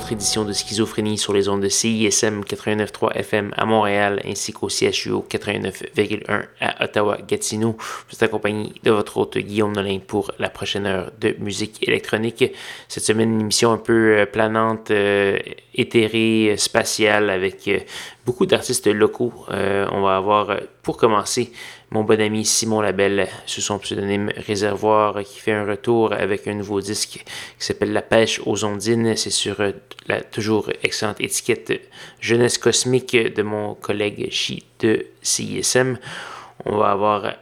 Autre édition de Schizophrénie sur les ondes de CISM 89.3 FM à Montréal ainsi qu'au CHUO 89.1 à Ottawa-Gatineau. Vous êtes accompagné de votre hôte Guillaume Nolin pour la prochaine heure de musique électronique. Cette semaine, une émission un peu euh, planante, euh, éthérée, spatiale avec euh, beaucoup d'artistes locaux. on va avoir, pour commencer, mon bon ami Simon Labelle sous son pseudonyme Réservoir qui fait un retour avec un nouveau disque qui s'appelle La pêche aux ondines. C'est sur euh, la toujours excellente étiquette Jeunesse cosmique de mon collègue Chi de CISM. On va avoir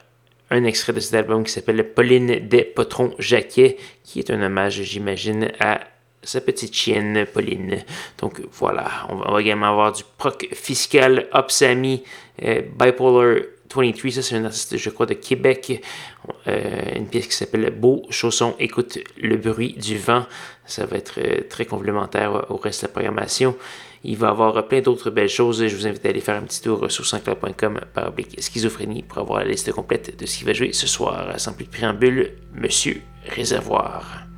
un extrait de cet album qui s'appelle Pauline des Potrons Jacquet, qui est un hommage, j'imagine, à sa petite chienne Pauline. Donc voilà, on va, également avoir du proc fiscal, Opsami, euh, Bipolar 23, ça c'est un artiste, je crois, de Québec. Euh, une pièce qui s'appelle Beau chausson, écoute le bruit du vent. Ça va être euh, très complémentaire au reste de la programmation. Il va y avoir plein d'autres belles choses. Je vous invite à aller faire un petit tour sur sanscloud.com par oblique schizophrénie pour avoir la liste complète de ce qui va jouer ce soir. Sans plus de préambule, Monsieur Réservoir.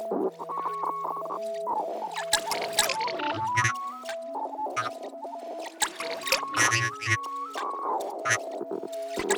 Thank you.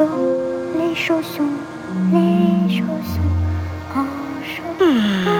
熊那熊熊那熊熊好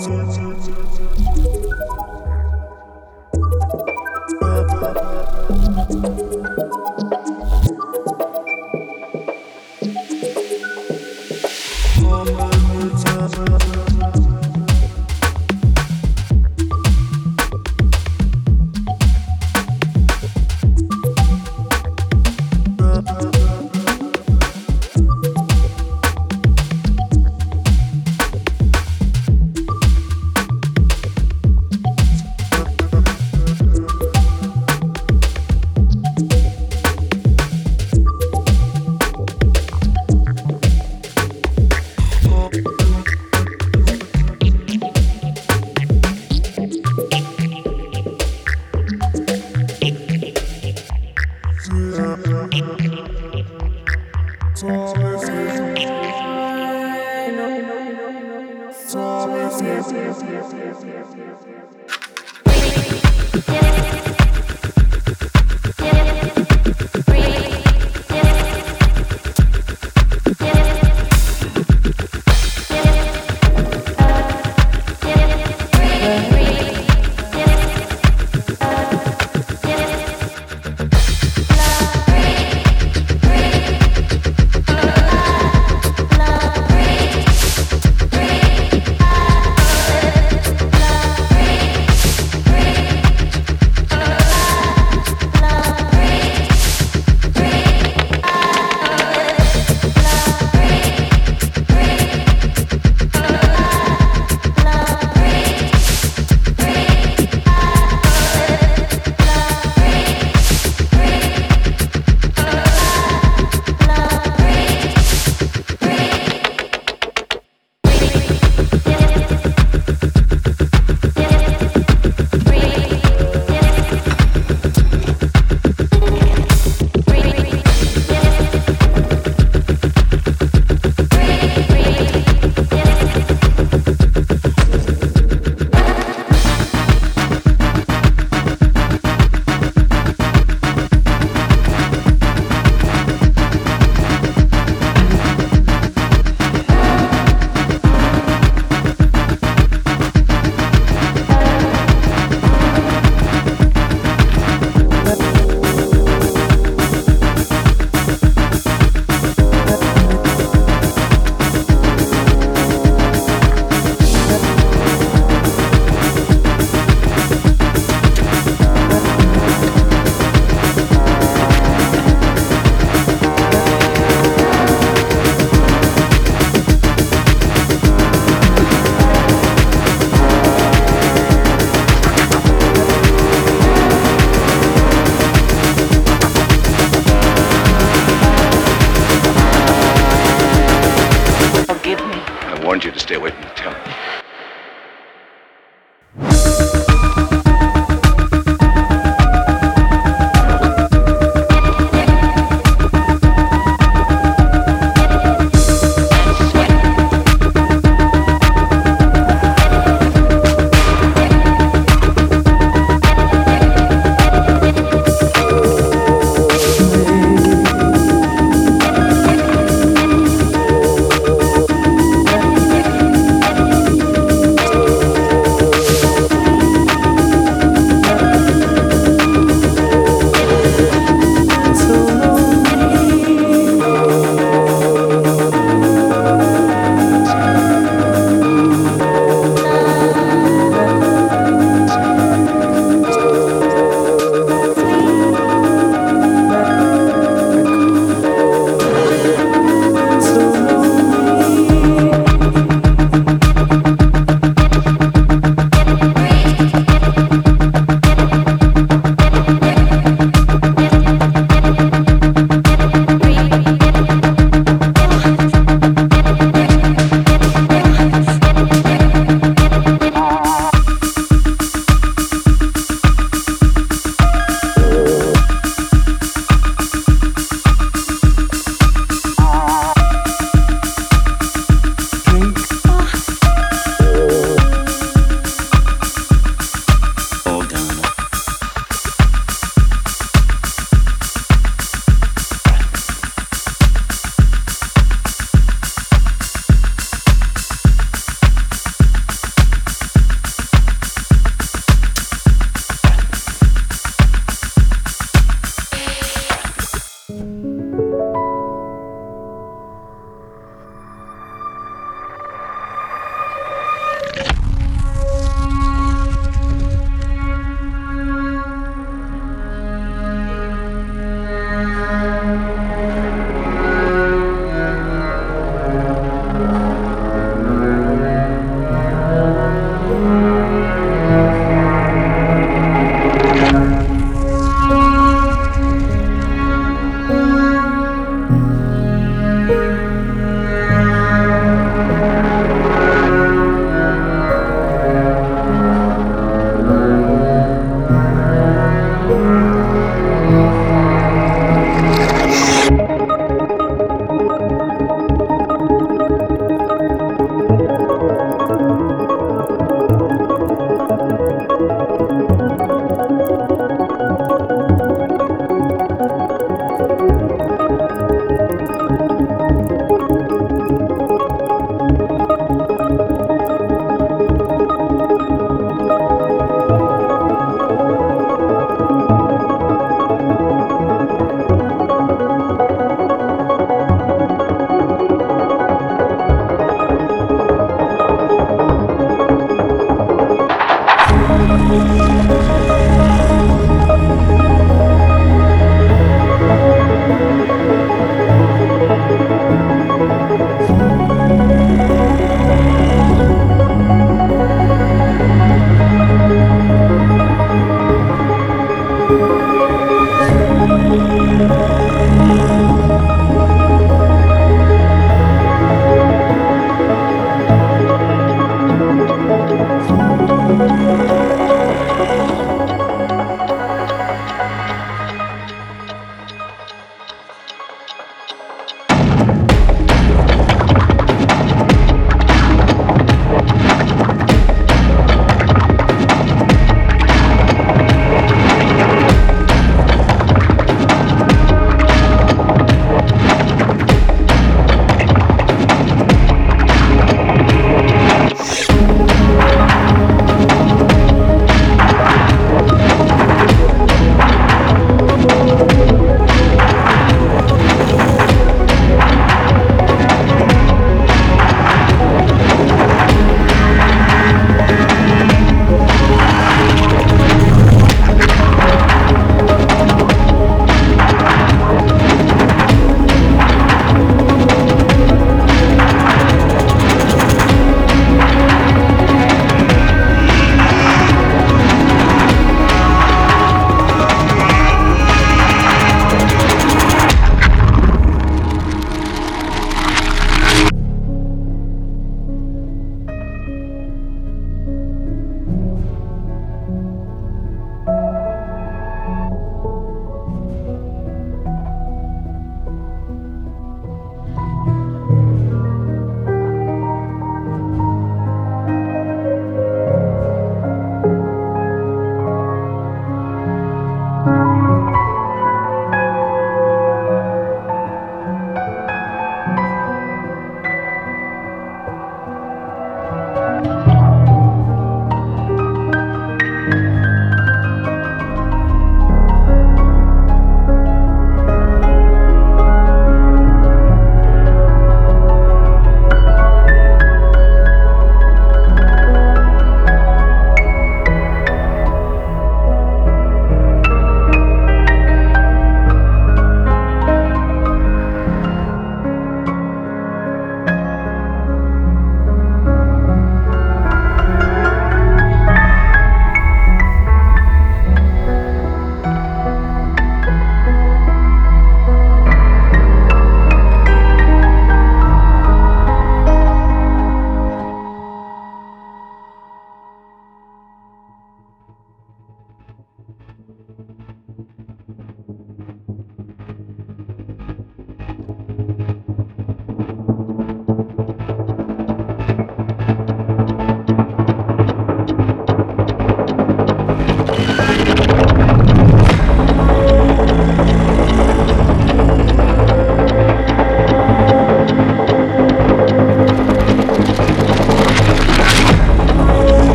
走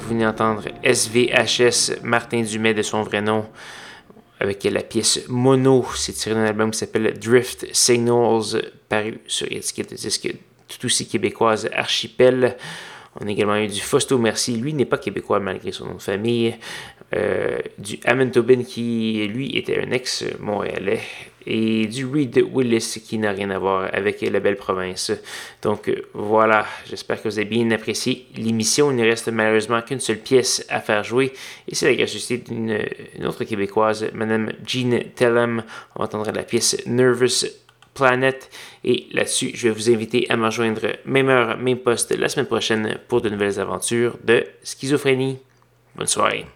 vous venez entendre SVHS, Martin Dumais de son vrai nom, avec la pièce Mono. C'est tiré d'un album qui s'appelle Drift Signals, paru sur l'étiquette de disque tout aussi québécoise Archipel. On a également eu du Fausto Merci, lui n'est pas québécois malgré son nom de famille. Euh, du Amon Tobin qui, lui, était un ex-montréalais. Et du Reed Willis qui n'a rien à voir avec la belle province. Donc voilà, j'espère que vous avez bien apprécié l'émission. Il ne reste malheureusement qu'une seule pièce à faire jouer. Et c'est la gracieuseté d'une autre québécoise, Madame Jean Tellem. On entendra la pièce Nervous Planet. Et là-dessus, je vais vous inviter à me rejoindre même heure, même poste la semaine prochaine pour de nouvelles aventures de schizophrénie. Bonne soirée.